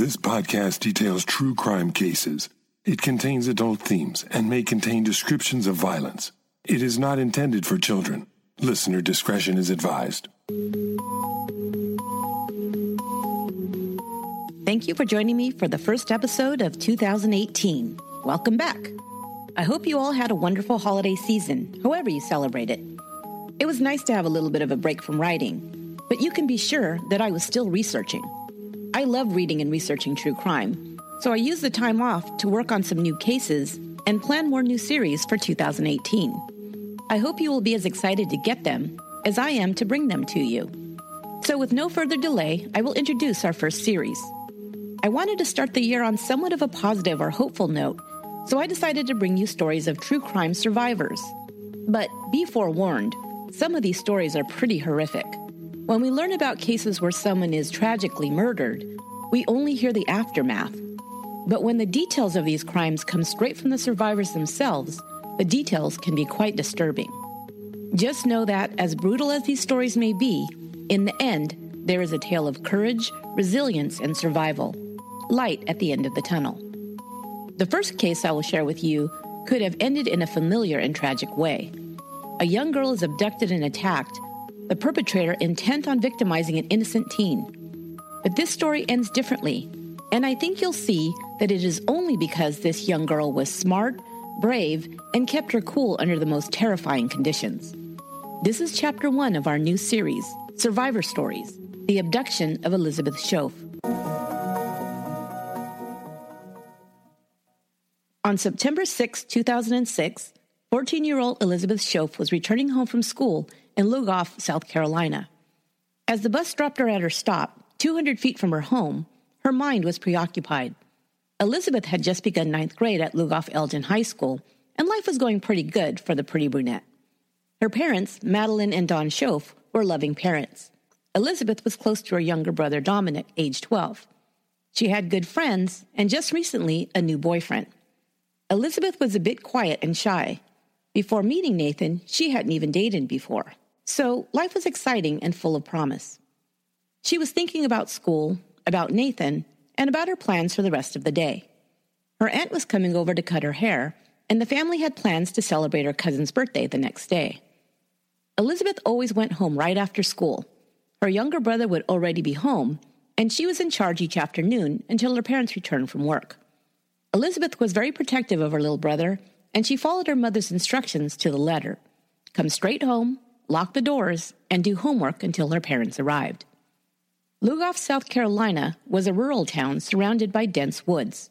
This podcast details true crime cases. It contains adult themes and may contain descriptions of violence. It is not intended for children. Listener discretion is advised. Thank you for joining me for the first episode of 2018. Welcome back. I hope you all had a wonderful holiday season, however you celebrate it. It was nice to have a little bit of a break from writing, but you can be sure that I was still researching. I love reading and researching true crime, so I use the time off to work on some new cases and plan more new series for 2018. I hope you will be as excited to get them as I am to bring them to you. So, with no further delay, I will introduce our first series. I wanted to start the year on somewhat of a positive or hopeful note, so I decided to bring you stories of true crime survivors. But be forewarned, some of these stories are pretty horrific. When we learn about cases where someone is tragically murdered, we only hear the aftermath. But when the details of these crimes come straight from the survivors themselves, the details can be quite disturbing. Just know that, as brutal as these stories may be, in the end, there is a tale of courage, resilience, and survival. Light at the end of the tunnel. The first case I will share with you could have ended in a familiar and tragic way. A young girl is abducted and attacked the perpetrator intent on victimizing an innocent teen. But this story ends differently, and I think you'll see that it is only because this young girl was smart, brave, and kept her cool under the most terrifying conditions. This is chapter one of our new series, Survivor Stories The Abduction of Elizabeth Shoaf. On September 6, 2006, 14 year old Elizabeth Shoaf was returning home from school in Lugoff, South Carolina. As the bus dropped her at her stop, 200 feet from her home, her mind was preoccupied. Elizabeth had just begun ninth grade at Lugoff Elgin High School, and life was going pretty good for the pretty brunette. Her parents, Madeline and Don Shoaf, were loving parents. Elizabeth was close to her younger brother Dominic, age 12. She had good friends and just recently a new boyfriend. Elizabeth was a bit quiet and shy. Before meeting Nathan, she hadn't even dated before. So life was exciting and full of promise. She was thinking about school, about Nathan, and about her plans for the rest of the day. Her aunt was coming over to cut her hair, and the family had plans to celebrate her cousin's birthday the next day. Elizabeth always went home right after school. Her younger brother would already be home, and she was in charge each afternoon until her parents returned from work. Elizabeth was very protective of her little brother, and she followed her mother's instructions to the letter come straight home, lock the doors, and do homework until her parents arrived. Lugoff, South Carolina was a rural town surrounded by dense woods.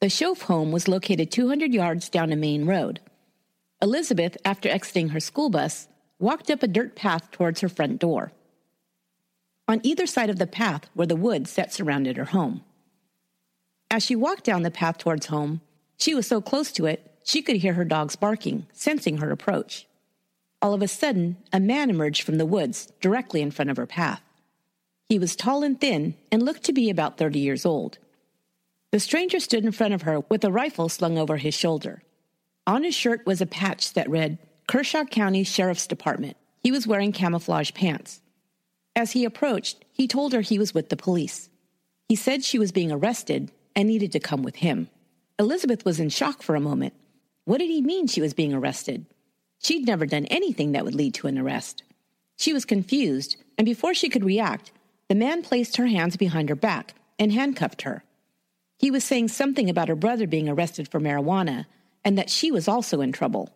The Shoaf home was located 200 yards down a main road. Elizabeth, after exiting her school bus, walked up a dirt path towards her front door. On either side of the path were the woods that surrounded her home. As she walked down the path towards home, she was so close to it she could hear her dogs barking, sensing her approach. All of a sudden, a man emerged from the woods directly in front of her path. He was tall and thin and looked to be about 30 years old. The stranger stood in front of her with a rifle slung over his shoulder. On his shirt was a patch that read Kershaw County Sheriff's Department. He was wearing camouflage pants. As he approached, he told her he was with the police. He said she was being arrested and needed to come with him. Elizabeth was in shock for a moment. What did he mean she was being arrested? She'd never done anything that would lead to an arrest. She was confused, and before she could react, the man placed her hands behind her back and handcuffed her. He was saying something about her brother being arrested for marijuana and that she was also in trouble.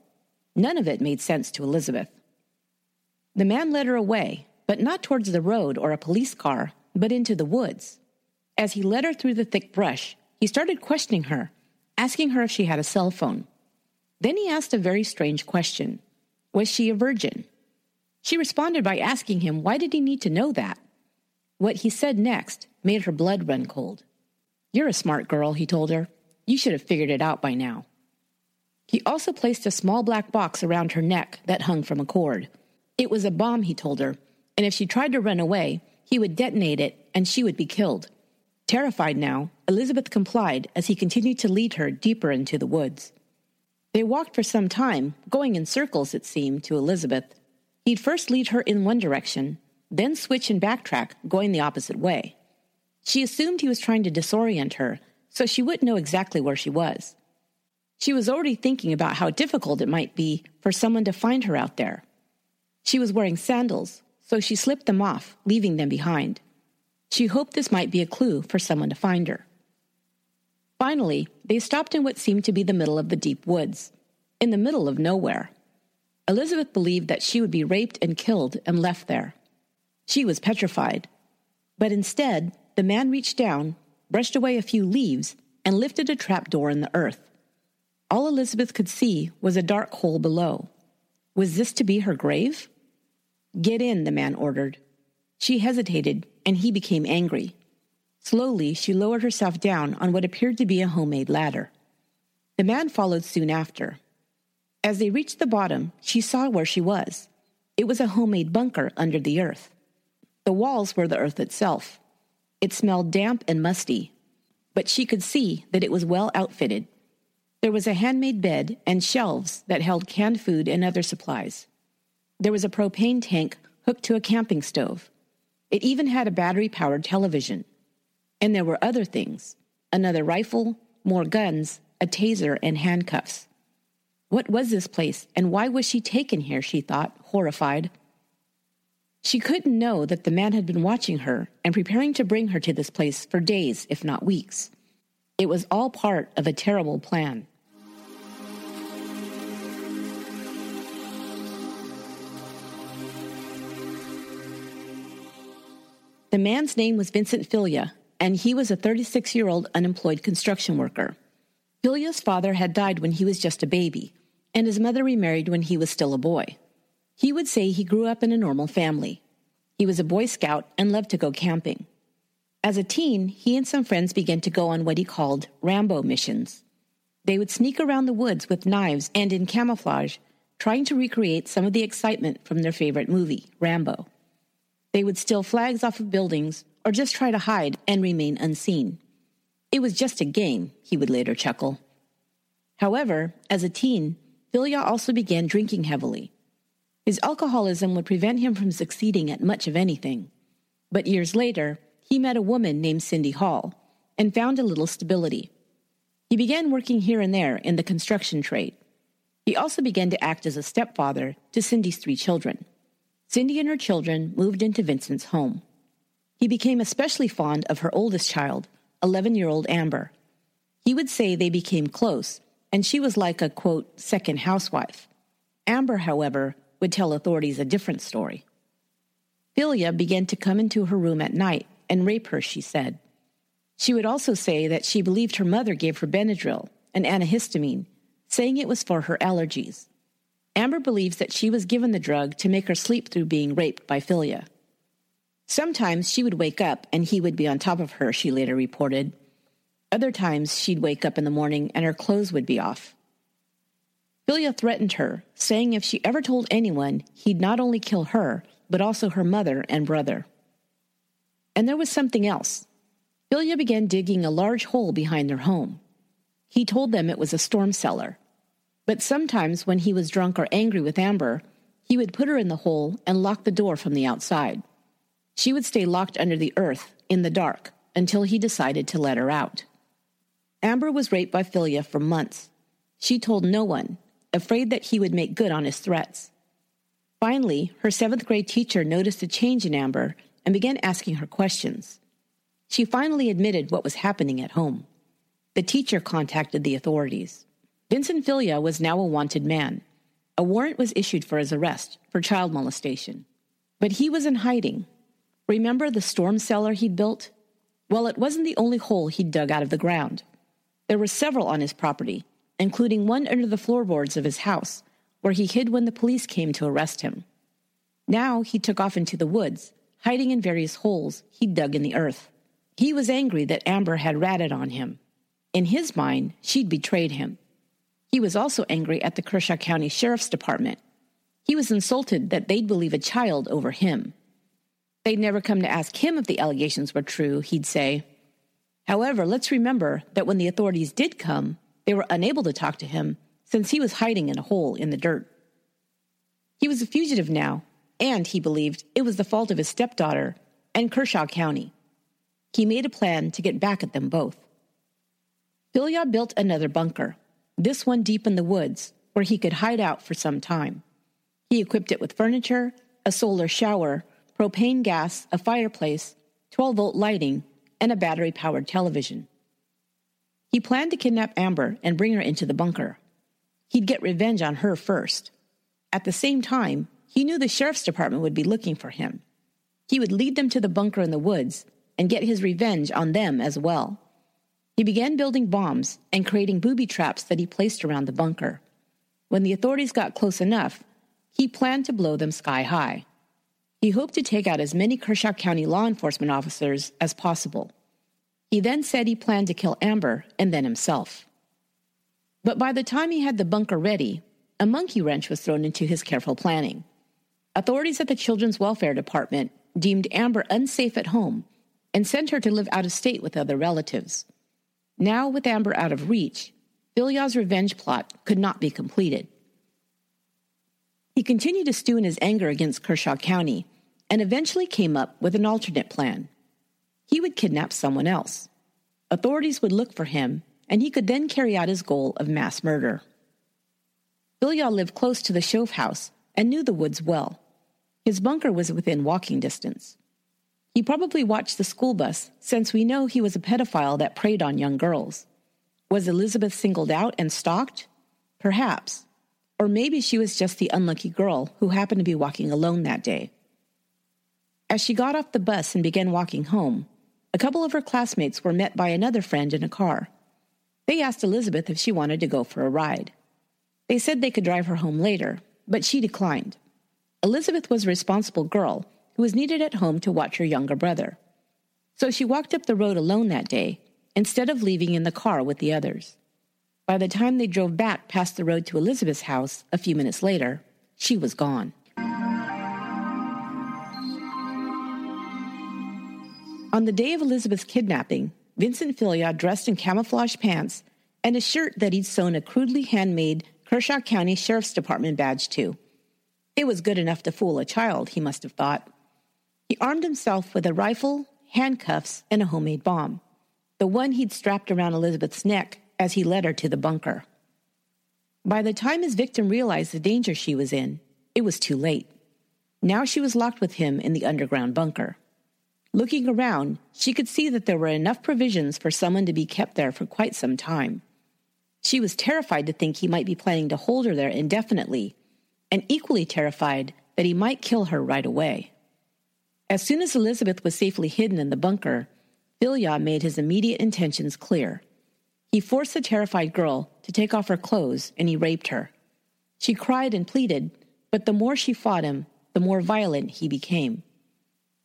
None of it made sense to Elizabeth. The man led her away, but not towards the road or a police car, but into the woods. As he led her through the thick brush, he started questioning her, asking her if she had a cell phone. Then he asked a very strange question Was she a virgin? She responded by asking him why did he need to know that? What he said next made her blood run cold. You're a smart girl, he told her. You should have figured it out by now. He also placed a small black box around her neck that hung from a cord. It was a bomb, he told her, and if she tried to run away, he would detonate it and she would be killed. Terrified now, Elizabeth complied as he continued to lead her deeper into the woods. They walked for some time, going in circles, it seemed, to Elizabeth. He'd first lead her in one direction, then switch and backtrack, going the opposite way. She assumed he was trying to disorient her so she wouldn't know exactly where she was. She was already thinking about how difficult it might be for someone to find her out there. She was wearing sandals, so she slipped them off, leaving them behind. She hoped this might be a clue for someone to find her. Finally, they stopped in what seemed to be the middle of the deep woods, in the middle of nowhere. Elizabeth believed that she would be raped and killed and left there. She was petrified. But instead, the man reached down, brushed away a few leaves, and lifted a trap door in the earth. All Elizabeth could see was a dark hole below. Was this to be her grave? Get in, the man ordered. She hesitated, and he became angry. Slowly, she lowered herself down on what appeared to be a homemade ladder. The man followed soon after. As they reached the bottom, she saw where she was. It was a homemade bunker under the earth. The walls were the earth itself. It smelled damp and musty, but she could see that it was well outfitted. There was a handmade bed and shelves that held canned food and other supplies. There was a propane tank hooked to a camping stove. It even had a battery powered television. And there were other things another rifle, more guns, a taser, and handcuffs. What was this place, and why was she taken here? she thought, horrified. She couldn't know that the man had been watching her and preparing to bring her to this place for days, if not weeks. It was all part of a terrible plan. The man's name was Vincent Filyaw, and he was a 36 year old unemployed construction worker. Filyaw's father had died when he was just a baby, and his mother remarried when he was still a boy. He would say he grew up in a normal family. He was a Boy Scout and loved to go camping. As a teen, he and some friends began to go on what he called Rambo missions. They would sneak around the woods with knives and in camouflage, trying to recreate some of the excitement from their favorite movie, Rambo. They would steal flags off of buildings or just try to hide and remain unseen. It was just a game, he would later chuckle. However, as a teen, Filyaw also began drinking heavily. His alcoholism would prevent him from succeeding at much of anything. But years later, he met a woman named Cindy Hall and found a little stability. He began working here and there in the construction trade. He also began to act as a stepfather to Cindy's three children. Cindy and her children moved into Vincent's home. He became especially fond of her oldest child, 11 year old Amber. He would say they became close, and she was like a, quote, second housewife. Amber, however, would tell authorities a different story. Filyaw began to come into her room at night and rape her, she said. She would also say that she believed her mother gave her Benadryl, an antihistamine, saying it was for her allergies. Amber believes that she was given the drug to make her sleep through being raped by Filyaw. Sometimes she would wake up and he would be on top of her, she later reported. Other times she'd wake up in the morning and her clothes would be off. Filyaw threatened her, saying if she ever told anyone, he'd not only kill her, but also her mother and brother. And there was something else. Filyaw began digging a large hole behind their home. He told them it was a storm cellar. But sometimes, when he was drunk or angry with Amber, he would put her in the hole and lock the door from the outside. She would stay locked under the earth, in the dark, until he decided to let her out. Amber was raped by Filyaw for months. She told no one, afraid that he would make good on his threats. Finally, her seventh grade teacher noticed a change in Amber and began asking her questions. She finally admitted what was happening at home. The teacher contacted the authorities. Vincent Filyaw was now a wanted man. A warrant was issued for his arrest for child molestation. But he was in hiding. Remember the storm cellar he'd built? Well, it wasn't the only hole he'd dug out of the ground. There were several on his property, including one under the floorboards of his house, where he hid when the police came to arrest him. Now he took off into the woods, hiding in various holes he'd dug in the earth. He was angry that Amber had ratted on him. In his mind, she'd betrayed him. He was also angry at the Kershaw County Sheriff's Department. He was insulted that they'd believe a child over him. They'd never come to ask him if the allegations were true, he'd say. However, let's remember that when the authorities did come, they were unable to talk to him since he was hiding in a hole in the dirt. He was a fugitive now, and he believed it was the fault of his stepdaughter and Kershaw County. He made a plan to get back at them both. Filyaw built another bunker, this one deep in the woods, where he could hide out for some time. He equipped it with furniture, a solar shower, propane gas, a fireplace, 12 volt lighting, and a battery powered television. He planned to kidnap Amber and bring her into the bunker. He'd get revenge on her first. At the same time, he knew the sheriff's department would be looking for him. He would lead them to the bunker in the woods and get his revenge on them as well. He began building bombs and creating booby traps that he placed around the bunker. When the authorities got close enough, he planned to blow them sky high. He hoped to take out as many Kershaw County law enforcement officers as possible. He then said he planned to kill Amber and then himself. But by the time he had the bunker ready, a monkey wrench was thrown into his careful planning. Authorities at the Children's Welfare Department deemed Amber unsafe at home and sent her to live out of state with other relatives. Now, with Amber out of reach, Filyaw's revenge plot could not be completed. He continued to stew in his anger against Kershaw County and eventually came up with an alternate plan. He would kidnap someone else. Authorities would look for him, and he could then carry out his goal of mass murder. Filyaw lived close to the Shoaf house and knew the woods well. His bunker was within walking distance. He probably watched the school bus, since we know he was a pedophile that preyed on young girls. Was Elizabeth singled out and stalked? Perhaps. Or maybe she was just the unlucky girl who happened to be walking alone that day. As she got off the bus and began walking home, a couple of her classmates were met by another friend in a car. They asked Elizabeth if she wanted to go for a ride. They said they could drive her home later, but she declined. Elizabeth was a responsible girl who was needed at home to watch her younger brother. So she walked up the road alone that day instead of leaving in the car with the others. By the time they drove back past the road to Elizabeth's house a few minutes later, she was gone. On the day of Elizabeth's kidnapping, Vincent Filyaw, dressed in camouflage pants and a shirt that he'd sewn a crudely handmade Kershaw County Sheriff's Department badge to. It was good enough to fool a child, he must have thought. He armed himself with a rifle, handcuffs, and a homemade bomb, the one he'd strapped around Elizabeth's neck as he led her to the bunker. By the time his victim realized the danger she was in, it was too late. Now she was locked with him in the underground bunker. Looking around, she could see that there were enough provisions for someone to be kept there for quite some time. She was terrified to think he might be planning to hold her there indefinitely and equally terrified that he might kill her right away. As soon as Elizabeth was safely hidden in the bunker, Filyaw made his immediate intentions clear. He forced the terrified girl to take off her clothes and he raped her. She cried and pleaded, but the more she fought him, the more violent he became.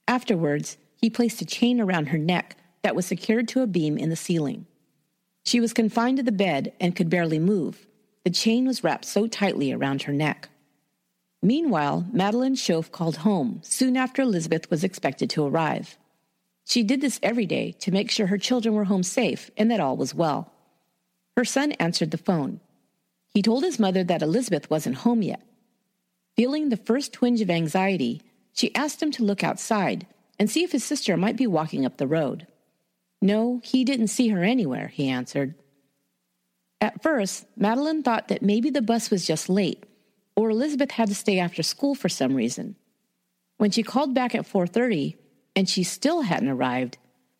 Afterwards, he placed a chain around her neck that was secured to a beam in the ceiling. She was confined to the bed and could barely move. The chain was wrapped so tightly around her neck. Meanwhile, Madeline Shoaf called home soon after Elizabeth was expected to arrive. She did this every day to make sure her children were home safe and that all was well. Her son answered the phone. He told his mother that Elizabeth wasn't home yet. Feeling the first twinge of anxiety, she asked him to look outside and see if his sister might be walking up the road. No, he didn't see her anywhere, he answered. At first, Madeline thought that maybe the bus was just late or Elizabeth had to stay after school for some reason. When she called back at 4:30 and she still hadn't arrived,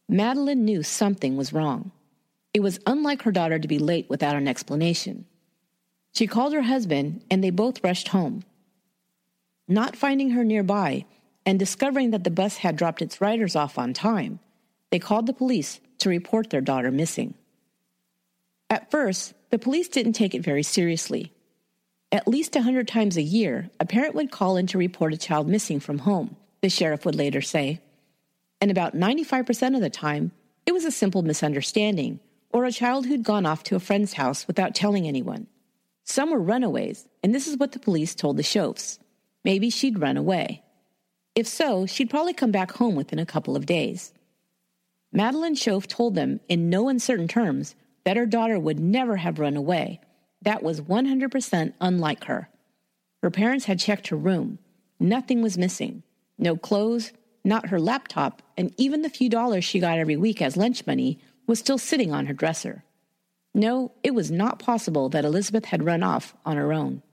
Madeline knew something was wrong. It was unlike her daughter to be late without an explanation. She called her husband and they both rushed home. Not finding her nearby and discovering that the bus had dropped its riders off on time, they called the police to report their daughter missing. At first, the police didn't take it very seriously. At least a hundred times a year, a parent would call in to report a child missing from home, the sheriff would later say. And about 95% of the time, it was a simple misunderstanding or a child who'd gone off to a friend's house without telling anyone. Some were runaways, and this is what the police told the Shoafs. Maybe she'd run away. If so, she'd probably come back home within a couple of days. Madeline Shoaf told them in no uncertain terms that her daughter would never have run away that was 100% unlike her. Her parents had checked her room. Nothing was missing no clothes, not her laptop, and even the few dollars she got every week as lunch money was still sitting on her dresser. No, it was not possible that Elizabeth had run off on her own.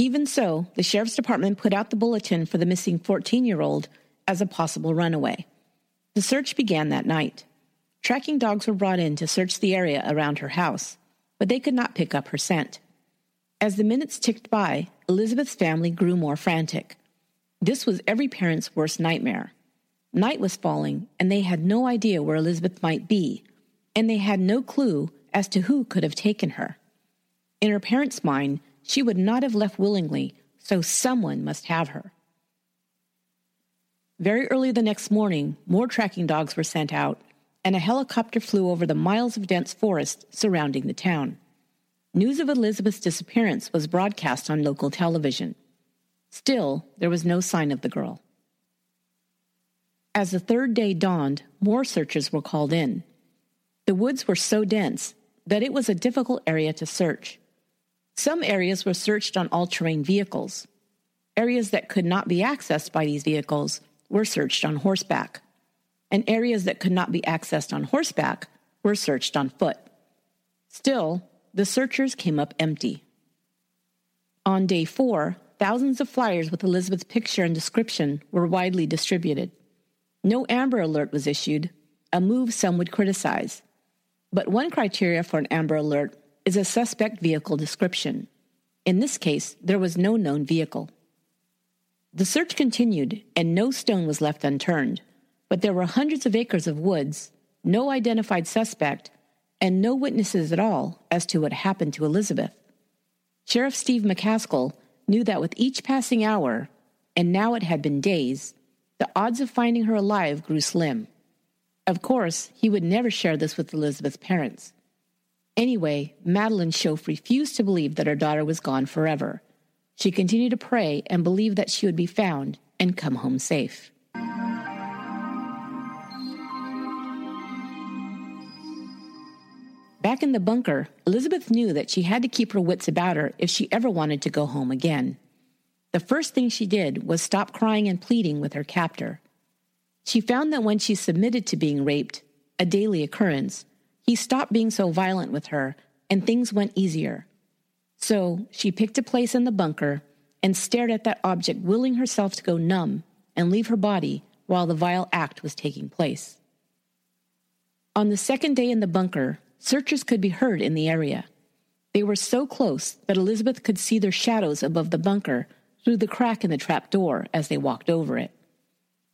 Even so, the sheriff's department put out the bulletin for the missing 14 year old as a possible runaway. The search began that night. Tracking dogs were brought in to search the area around her house, but they could not pick up her scent. As the minutes ticked by, Elizabeth's family grew more frantic. This was every parent's worst nightmare. Night was falling, and they had no idea where Elizabeth might be, and they had no clue as to who could have taken her. In her parents' mind, she would not have left willingly, so someone must have her. Very early the next morning, more tracking dogs were sent out, and a helicopter flew over the miles of dense forest surrounding the town. News of Elizabeth's disappearance was broadcast on local television. Still, there was no sign of the girl. As the third day dawned, more searchers were called in. The woods were so dense that it was a difficult area to search. Some areas were searched on all terrain vehicles. Areas that could not be accessed by these vehicles were searched on horseback. And areas that could not be accessed on horseback were searched on foot. Still, the searchers came up empty. On day four, thousands of flyers with Elizabeth's picture and description were widely distributed. No Amber Alert was issued, a move some would criticize. But one criteria for an Amber Alert is a suspect vehicle description. In this case, there was no known vehicle. The search continued, and no stone was left unturned, but there were hundreds of acres of woods, no identified suspect, and no witnesses at all as to what happened to Elizabeth. Sheriff Steve McCaskill knew that with each passing hour, and now it had been days, the odds of finding her alive grew slim. Of course, he would never share this with Elizabeth's parents. Anyway, Madeline Shoaf refused to believe that her daughter was gone forever. She continued to pray and believe that she would be found and come home safe. Back in the bunker, Elizabeth knew that she had to keep her wits about her if she ever wanted to go home again. The first thing she did was stop crying and pleading with her captor. She found that when she submitted to being raped, a daily occurrence, he stopped being so violent with her and things went easier. So she picked a place in the bunker and stared at that object, willing herself to go numb and leave her body while the vile act was taking place. On the second day in the bunker, searchers could be heard in the area. They were so close that Elizabeth could see their shadows above the bunker through the crack in the trap door as they walked over it.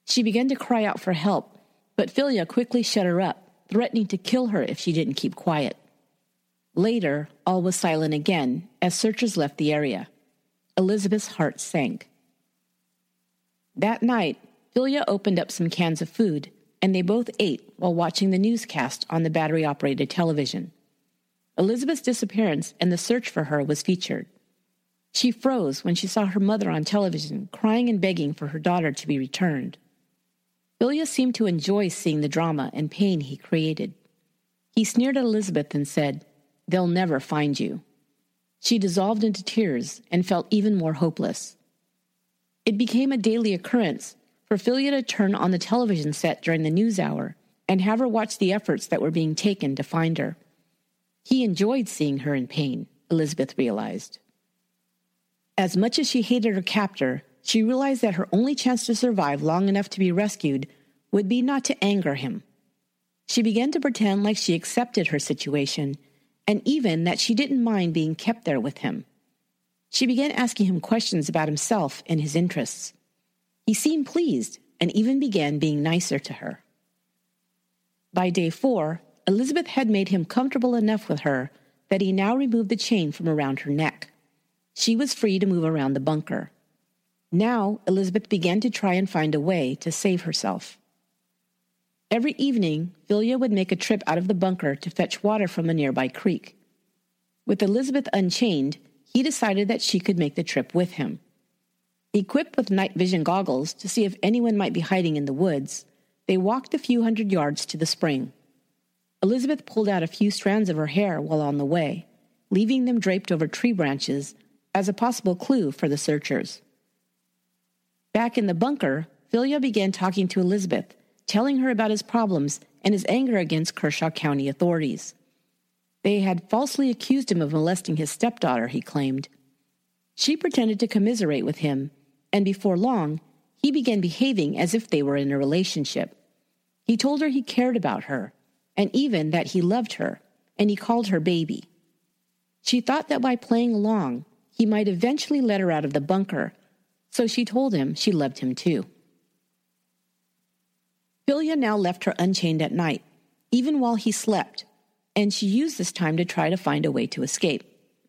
She began to cry out for help, but Filyaw quickly shut her up, threatening to kill her if she didn't keep quiet. Later, all was silent again as searchers left the area. Elizabeth's heart sank. That night, Filyaw opened up some cans of food, and they both ate while watching the newscast on the battery operated television. Elizabeth's disappearance and the search for her was featured. She froze when she saw her mother on television crying and begging for her daughter to be returned. Filyaw seemed to enjoy seeing the drama and pain he created. He sneered at Elizabeth and said, They'll never find you. She dissolved into tears and felt even more hopeless. It became a daily occurrence for Filyaw to turn on the television set during the news hour and have her watch the efforts that were being taken to find her. He enjoyed seeing her in pain, Elizabeth realized. As much as she hated her captor, she realized that her only chance to survive long enough to be rescued would be not to anger him. She began to pretend like she accepted her situation and even that she didn't mind being kept there with him. She began asking him questions about himself and his interests. He seemed pleased and even began being nicer to her. By day four, Elizabeth had made him comfortable enough with her that he now removed the chain from around her neck. She was free to move around the bunker. Now Elizabeth began to try and find a way to save herself. Every evening, Filyaw would make a trip out of the bunker to fetch water from a nearby creek. With Elizabeth unchained, he decided that she could make the trip with him. Equipped with night vision goggles to see if anyone might be hiding in the woods, they walked a few hundred yards to the spring. Elizabeth pulled out a few strands of her hair while on the way, leaving them draped over tree branches as a possible clue for the searchers. Back in the bunker, Filyaw began talking to Elizabeth, telling her about his problems and his anger against Kershaw County authorities. They had falsely accused him of molesting his stepdaughter, he claimed. She pretended to commiserate with him, and before long, he began behaving as if they were in a relationship. He told her he cared about her, and even that he loved her, and he called her baby. She thought that by playing along, he might eventually let her out of the bunker, so she told him she loved him too. Filyaw now left her unchained at night, even while he slept, and she used this time to try to find a way to escape.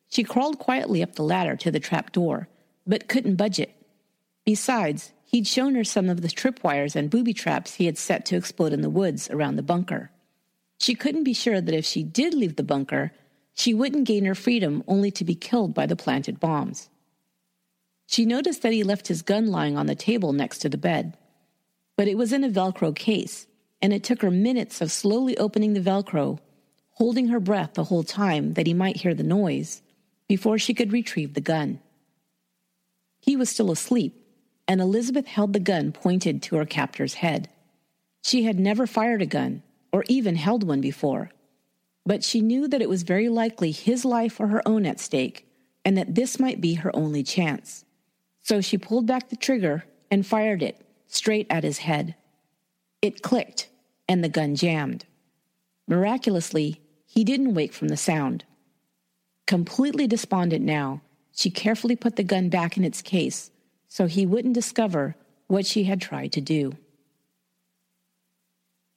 She crawled quietly up the ladder to the trap door, but couldn't budge it. Besides, he'd shown her some of the tripwires and booby traps he had set to explode in the woods around the bunker. She couldn't be sure that if she did leave the bunker, she wouldn't gain her freedom only to be killed by the planted bombs. She noticed that he left his gun lying on the table next to the bed but it was in a Velcro case, and it took her minutes of slowly opening the Velcro, holding her breath the whole time that he might hear the noise, before she could retrieve the gun. He was still asleep, and Elizabeth held the gun pointed to her captor's head. She had never fired a gun, or even held one before, but she knew that it was very likely his life or her own at stake, and that this might be her only chance. So she pulled back the trigger and fired it straight at his head. It clicked, and the gun jammed. Miraculously, he didn't wake from the sound. Completely despondent now, she carefully put the gun back in its case so he wouldn't discover what she had tried to do.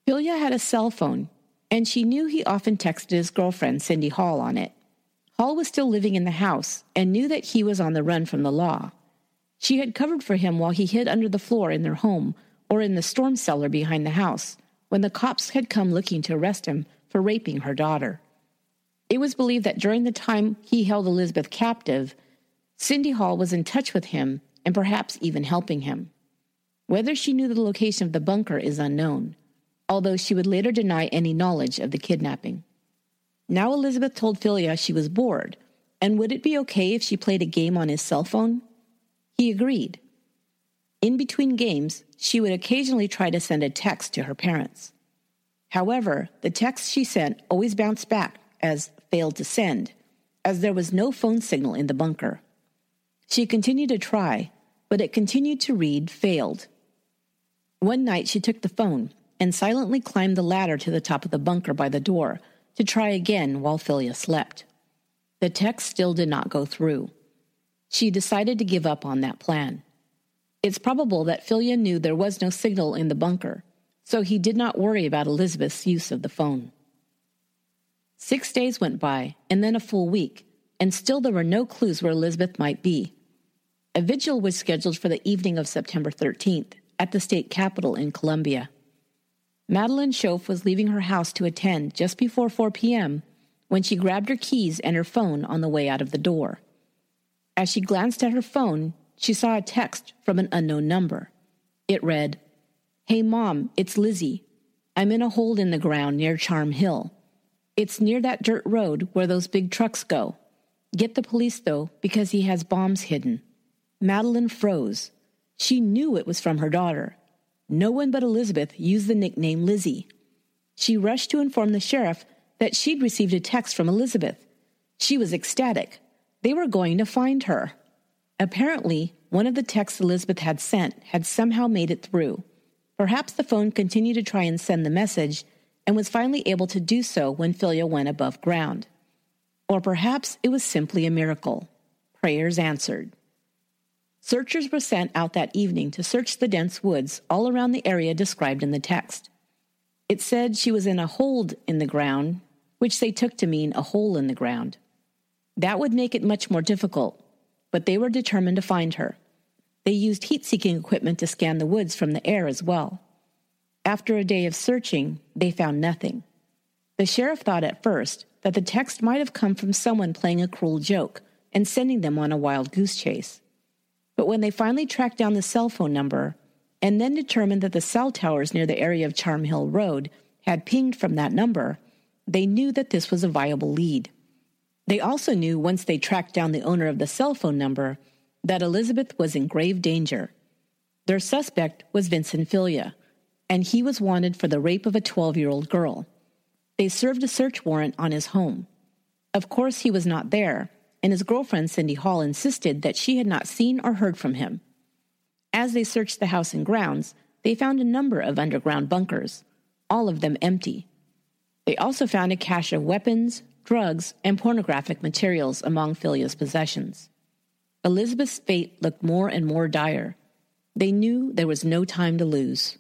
Filyaw had a cell phone, and she knew he often texted his girlfriend, Cindy Hall, on it. Hall was still living in the house and knew that he was on the run from the law. She had covered for him while he hid under the floor in their home or in the storm cellar behind the house when the cops had come looking to arrest him for raping her daughter. It was believed that during the time he held Elizabeth captive, Cindy Hall was in touch with him and perhaps even helping him. Whether she knew the location of the bunker is unknown, although she would later deny any knowledge of the kidnapping. Now Elizabeth told Filyaw she was bored, and would it be okay if she played a game on his cell phone? He agreed. In between games, she would occasionally try to send a text to her parents. However, the text she sent always bounced back as failed to send, as there was no phone signal in the bunker. She continued to try, but it continued to read failed. One night she took the phone and silently climbed the ladder to the top of the bunker by the door to try again while Filyaw slept. The text still did not go through she decided to give up on that plan. It's probable that Filyaw knew there was no signal in the bunker, so he did not worry about Elizabeth's use of the phone. Six days went by, and then a full week, and still there were no clues where Elizabeth might be. A vigil was scheduled for the evening of September 13th at the state capitol in Columbia. Madeline Shoaf was leaving her house to attend just before 4 p.m. when she grabbed her keys and her phone on the way out of the door. As she glanced at her phone, she saw a text from an unknown number. It read, Hey mom, it's Lizzie. I'm in a hole in the ground near Charm Hill. It's near that dirt road where those big trucks go. Get the police though, because he has bombs hidden. Madeline froze. She knew it was from her daughter. No one but Elizabeth used the nickname Lizzie. She rushed to inform the sheriff that she'd received a text from Elizabeth. She was ecstatic. They were going to find her. Apparently, one of the texts Elizabeth had sent had somehow made it through. Perhaps the phone continued to try and send the message and was finally able to do so when Filyaw went above ground. Or perhaps it was simply a miracle. Prayers answered. Searchers were sent out that evening to search the dense woods all around the area described in the text. It said she was in a hold in the ground, which they took to mean a hole in the ground. That would make it much more difficult, but they were determined to find her. They used heat seeking equipment to scan the woods from the air as well. After a day of searching, they found nothing. The sheriff thought at first that the text might have come from someone playing a cruel joke and sending them on a wild goose chase. But when they finally tracked down the cell phone number and then determined that the cell towers near the area of Charm Hill Road had pinged from that number, they knew that this was a viable lead. They also knew once they tracked down the owner of the cell phone number that Elizabeth was in grave danger. Their suspect was Vincent Filyaw, and he was wanted for the rape of a 12 year old girl. They served a search warrant on his home. Of course, he was not there, and his girlfriend Cindy Hall insisted that she had not seen or heard from him. As they searched the house and grounds, they found a number of underground bunkers, all of them empty. They also found a cache of weapons, drugs, and pornographic materials among Filyaw's possessions. Elizabeth's fate looked more and more dire. They knew there was no time to lose.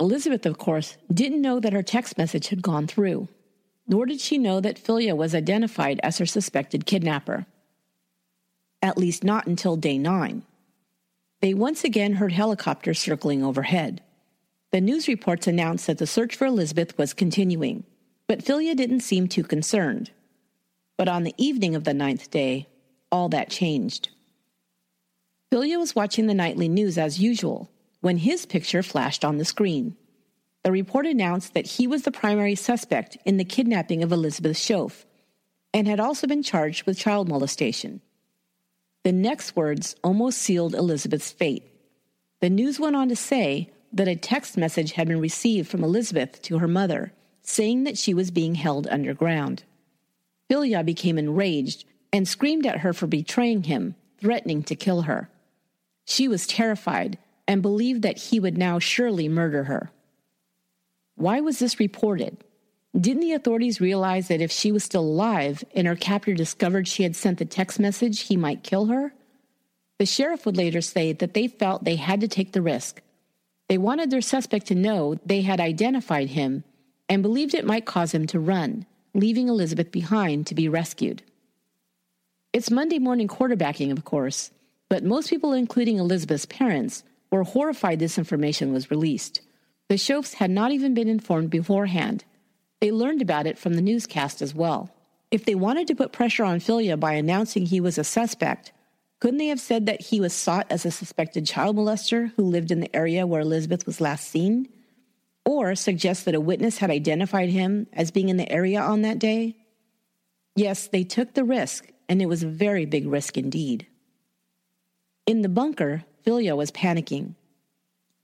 Elizabeth, of course, didn't know that her text message had gone through, nor did she know that Filyaw was identified as her suspected kidnapper. At least not until day nine. They once again heard helicopters circling overhead. The news reports announced that the search for Elizabeth was continuing, but Filyaw didn't seem too concerned. But on the evening of the ninth day, all that changed. Filyaw was watching the nightly news as usual when his picture flashed on the screen. The report announced that he was the primary suspect in the kidnapping of Elizabeth Shoaf and had also been charged with child molestation. The next words almost sealed Elizabeth's fate. The news went on to say that a text message had been received from Elizabeth to her mother saying that she was being held underground. Filyaw became enraged and screamed at her for betraying him, threatening to kill her. She was terrified and believed that he would now surely murder her. Why was this reported? Didn't the authorities realize that if she was still alive and her captor discovered she had sent the text message, he might kill her? The sheriff would later say that they felt they had to take the risk. They wanted their suspect to know they had identified him and believed it might cause him to run, leaving Elizabeth behind to be rescued. It's Monday morning quarterbacking, of course, but most people, including Elizabeth's parents, were horrified this information was released. The Shoafs had not even been informed beforehand. They learned about it from the newscast as well. If they wanted to put pressure on Filyaw by announcing he was a suspect, couldn't they have said that he was sought as a suspected child molester who lived in the area where Elizabeth was last seen? Or suggest that a witness had identified him as being in the area on that day? Yes, they took the risk, and it was a very big risk indeed. In the bunker, Filyaw was panicking.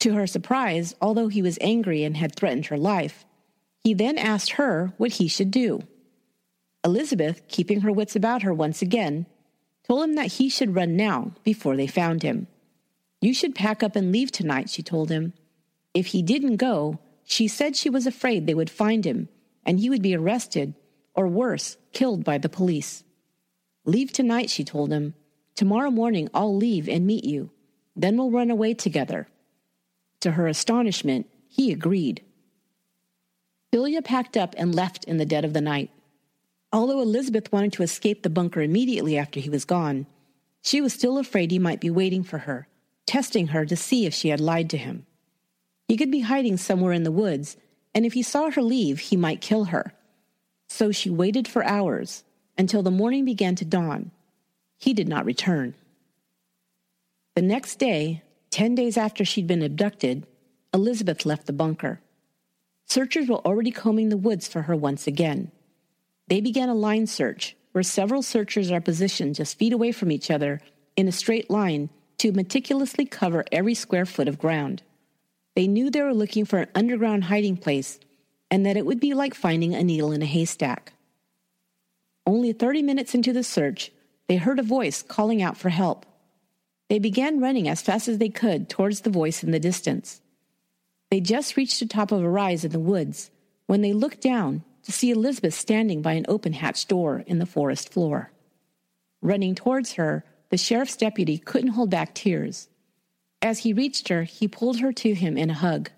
To her surprise, although he was angry and had threatened her life, he then asked her what he should do. Elizabeth, keeping her wits about her once again, told him that he should run now before they found him. You should pack up and leave tonight, she told him. If he didn't go, she said she was afraid they would find him and he would be arrested, or worse, killed by the police. Leave tonight, she told him. Tomorrow morning I'll leave and meet you. Then we'll run away together. To her astonishment, he agreed. Filyaw packed up and left in the dead of the night. Although Elizabeth wanted to escape the bunker immediately after he was gone, she was still afraid he might be waiting for her, testing her to see if she had lied to him. He could be hiding somewhere in the woods, and if he saw her leave, he might kill her. So she waited for hours until the morning began to dawn. He did not return. The next day, 10 days after she'd been abducted, Elizabeth left the bunker. Searchers were already combing the woods for her once again. They began a line search where several searchers are positioned just feet away from each other in a straight line to meticulously cover every square foot of ground. They knew they were looking for an underground hiding place and that it would be like finding a needle in a haystack. Only 30 minutes into the search, they heard a voice calling out for help. They began running as fast as they could towards the voice in the distance. They just reached the top of a rise in the woods when they looked down to see Elizabeth standing by an open hatch door in the forest floor. Running towards her, the sheriff's deputy couldn't hold back tears. As he reached her, he pulled her to him in a hug.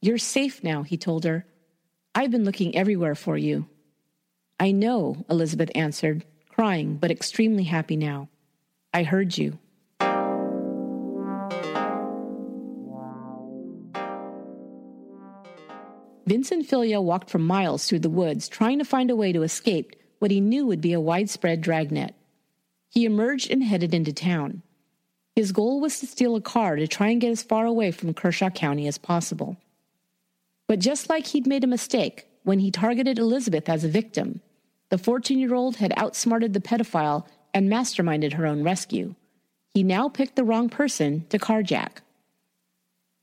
You're safe now, he told her. I've been looking everywhere for you. I know, Elizabeth answered, crying but extremely happy now. I heard you. Vincent Filyaw walked for miles through the woods, trying to find a way to escape what he knew would be a widespread dragnet. He emerged and headed into town. His goal was to steal a car to try and get as far away from Kershaw County as possible. But just like he'd made a mistake when he targeted Elizabeth as a victim, The 14 year old had outsmarted the pedophile and masterminded her own rescue. He now picked the wrong person to carjack.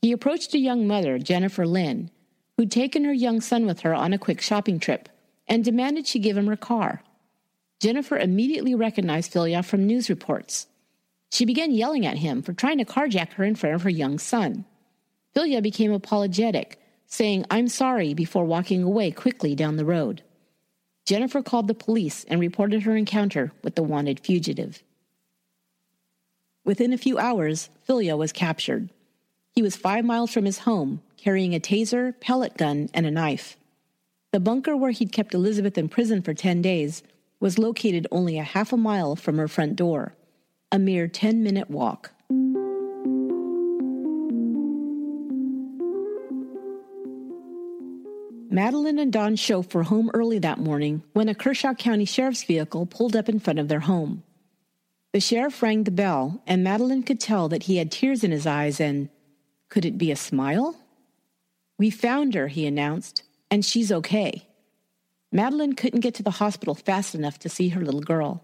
He approached a young mother, Jennifer Lynn, who'd taken her young son with her on a quick shopping trip, and demanded she give him her car. Jennifer immediately recognized Filyaw from news reports. She began yelling at him for trying to carjack her in front of her young son. Filyaw became apologetic, saying, I'm sorry, before walking away quickly down the road. Jennifer called the police and reported her encounter with the wanted fugitive. Within a few hours, Filyaw was captured. He was five miles from his home, carrying a taser, pellet gun, and a knife. The bunker where he'd kept Elizabeth in prison for 10 days was located only a half a mile from her front door, a mere 10 minute walk. Madeline and Don Shoaf were home early that morning when a Kershaw County Sheriff's vehicle pulled up in front of their home. The sheriff rang the bell, and Madeline could tell that he had tears in his eyes and could it be a smile? We found her, he announced, and she's okay. Madeline couldn't get to the hospital fast enough to see her little girl.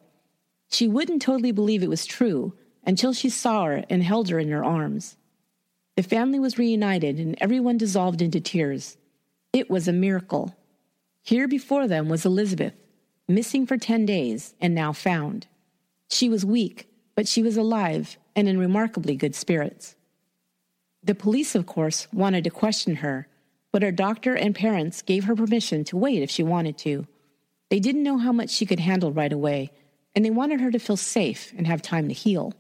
She wouldn't totally believe it was true until she saw her and held her in her arms. The family was reunited and everyone dissolved into tears. It was a miracle. Here before them was Elizabeth, missing for 10 days and now found. She was weak, but she was alive and in remarkably good spirits. The police, of course, wanted to question her, but her doctor and parents gave her permission to wait if she wanted to. They didn't know how much she could handle right away, and they wanted her to feel safe and have time to heal.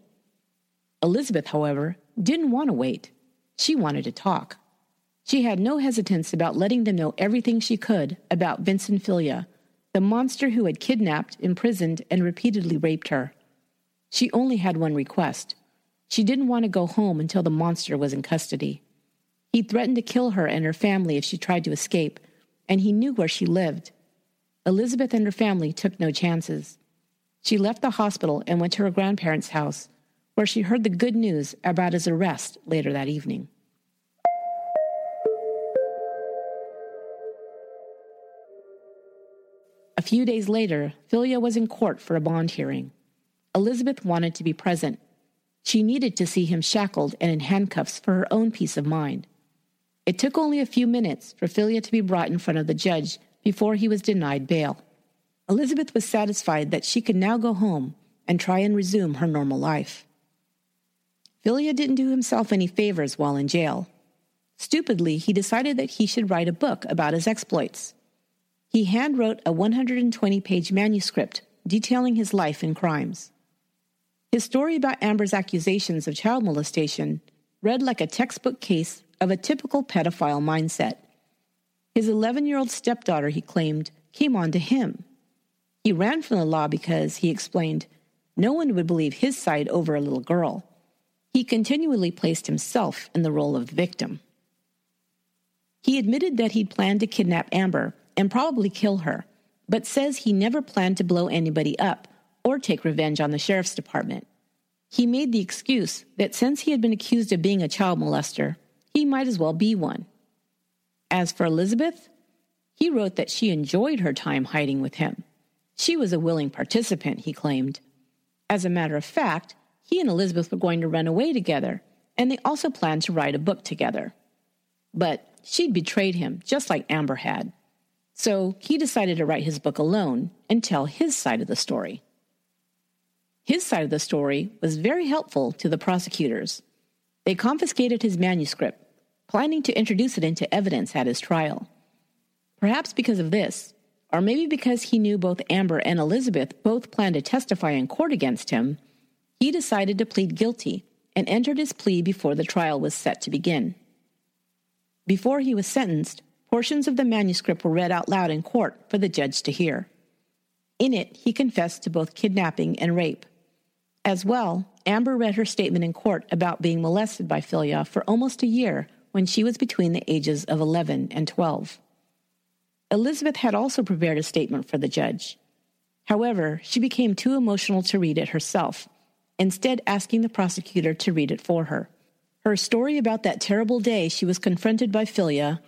Elizabeth, however, didn't want to wait. She wanted to talk. She had no hesitance about letting them know everything she could about Vincent Filyaw, the monster who had kidnapped, imprisoned, and repeatedly raped her. She only had one request. She didn't want to go home until the monster was in custody. He threatened to kill her and her family if she tried to escape, and he knew where she lived. Elizabeth and her family took no chances. She left the hospital and went to her grandparents' house, where she heard the good news about his arrest later that evening. A few days later, Filyaw was in court for a bond hearing. Elizabeth wanted to be present. She needed to see him shackled and in handcuffs for her own peace of mind. It took only a few minutes for Filyaw to be brought in front of the judge before he was denied bail. Elizabeth was satisfied that she could now go home and try and resume her normal life. Filyaw didn't do himself any favors while in jail. Stupidly, he decided that he should write a book about his exploits. He handwrote a 120 page manuscript detailing his life and crimes. His story about Amber's accusations of child molestation read like a textbook case of a typical pedophile mindset. His 11 year old stepdaughter, he claimed, came on to him. He ran from the law because, he explained, no one would believe his side over a little girl. He continually placed himself in the role of the victim. He admitted that he'd planned to kidnap Amber and probably kill her, but says he never planned to blow anybody up or take revenge on the sheriff's department. He made the excuse that since he had been accused of being a child molester, he might as well be one. As for Elizabeth, he wrote that she enjoyed her time hiding with him. She was a willing participant, he claimed. As a matter of fact, he and Elizabeth were going to run away together, and they also planned to write a book together. But she'd betrayed him, just like Amber had. So he decided to write his book alone and tell his side of the story. His side of the story was very helpful to the prosecutors. They confiscated his manuscript, planning to introduce it into evidence at his trial. Perhaps because of this, or maybe because he knew both Amber and Elizabeth both planned to testify in court against him, he decided to plead guilty and entered his plea before the trial was set to begin. Before he was sentenced, Portions of the manuscript were read out loud in court for the judge to hear. In it, he confessed to both kidnapping and rape. As well, Amber read her statement in court about being molested by Filyaw for almost a year when she was between the ages of 11 and 12. Elizabeth had also prepared a statement for the judge. However, she became too emotional to read it herself, instead, asking the prosecutor to read it for her. Her story about that terrible day she was confronted by Filyaw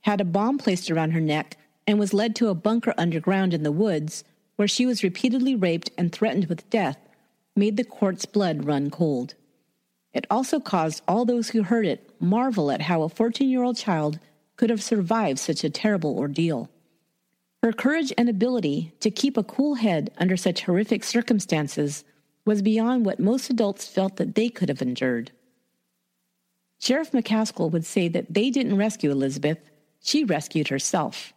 had a bomb placed around her neck, and was led to a bunker underground in the woods, where she was repeatedly raped and threatened with death, made the court's blood run cold. It also caused all those who heard it marvel at how a 14 year old child could have survived such a terrible ordeal. Her courage and ability to keep a cool head under such horrific circumstances was beyond what most adults felt that they could have endured. Sheriff McCaskill would say that they didn't rescue Elizabeth, she rescued herself.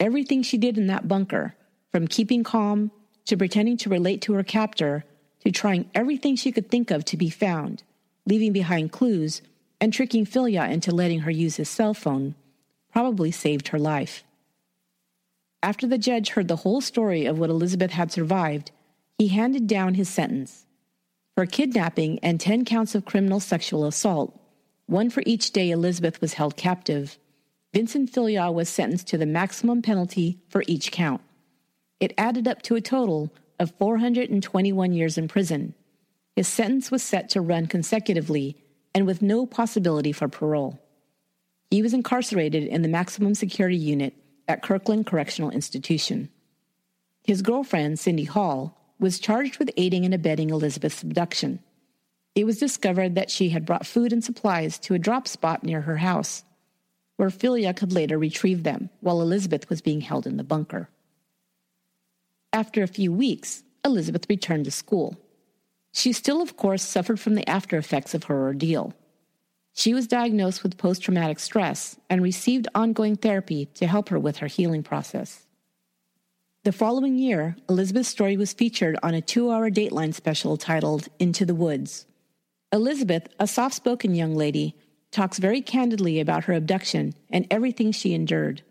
Everything she did in that bunker, from keeping calm to pretending to relate to her captor to trying everything she could think of to be found, leaving behind clues, and tricking Filyaw into letting her use his cell phone, probably saved her life. After the judge heard the whole story of what Elizabeth had survived, he handed down his sentence. For kidnapping and 10 counts of criminal sexual assault, one for each day Elizabeth was held captive, Vincent Filyaw was sentenced to the maximum penalty for each count. It added up to a total of 421 years in prison. His sentence was set to run consecutively and with no possibility for parole. He was incarcerated in the maximum security unit at Kirkland Correctional Institution. His girlfriend, Cindy Hall, was charged with aiding and abetting Elizabeth's abduction. It was discovered that she had brought food and supplies to a drop spot near her house, where Filyaw could later retrieve them while Elizabeth was being held in the bunker. After a few weeks, Elizabeth returned to school. She still, of course, suffered from the after effects of her ordeal. She was diagnosed with post traumatic stress and received ongoing therapy to help her with her healing process. The following year, Elizabeth's story was featured on a two hour Dateline special titled Into the Woods. Elizabeth, a soft spoken young lady, talks very candidly about her abduction and everything she endured.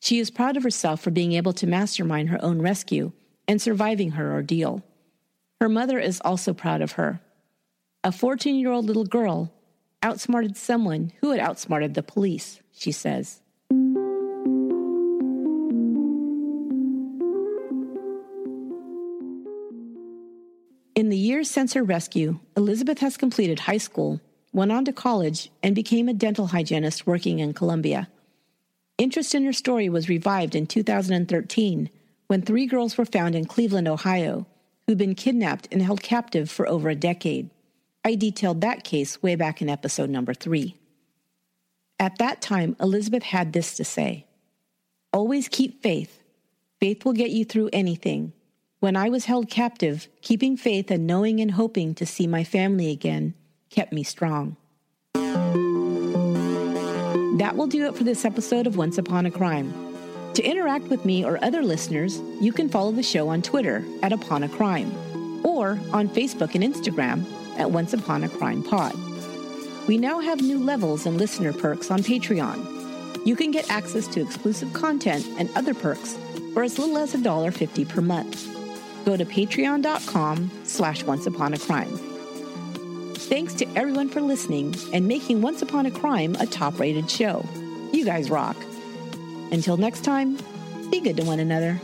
She is proud of herself for being able to mastermind her own rescue and surviving her ordeal. Her mother is also proud of her. A 14 year old little girl outsmarted someone who had outsmarted the police, she says. In the years since her rescue, Elizabeth has completed high school, went on to college, and became a dental hygienist working in Columbia. Interest in her story was revived in 2013 when three girls were found in Cleveland, Ohio, who'd been kidnapped and held captive for over a decade. I detailed that case way back in episode number three. At that time, Elizabeth had this to say Always keep faith. Faith will get you through anything. When I was held captive, keeping faith and knowing and hoping to see my family again kept me strong. That will do it for this episode of Once Upon a Crime. To interact with me or other listeners, you can follow the show on Twitter at Upon a Crime or on Facebook and Instagram at Once Upon a Crime Pod. We now have new levels and listener perks on Patreon. You can get access to exclusive content and other perks for as little as $1.50 per month. Go to patreon.com slash once upon a crime. Thanks to everyone for listening and making Once Upon a Crime a top rated show. You guys rock. Until next time, be good to one another.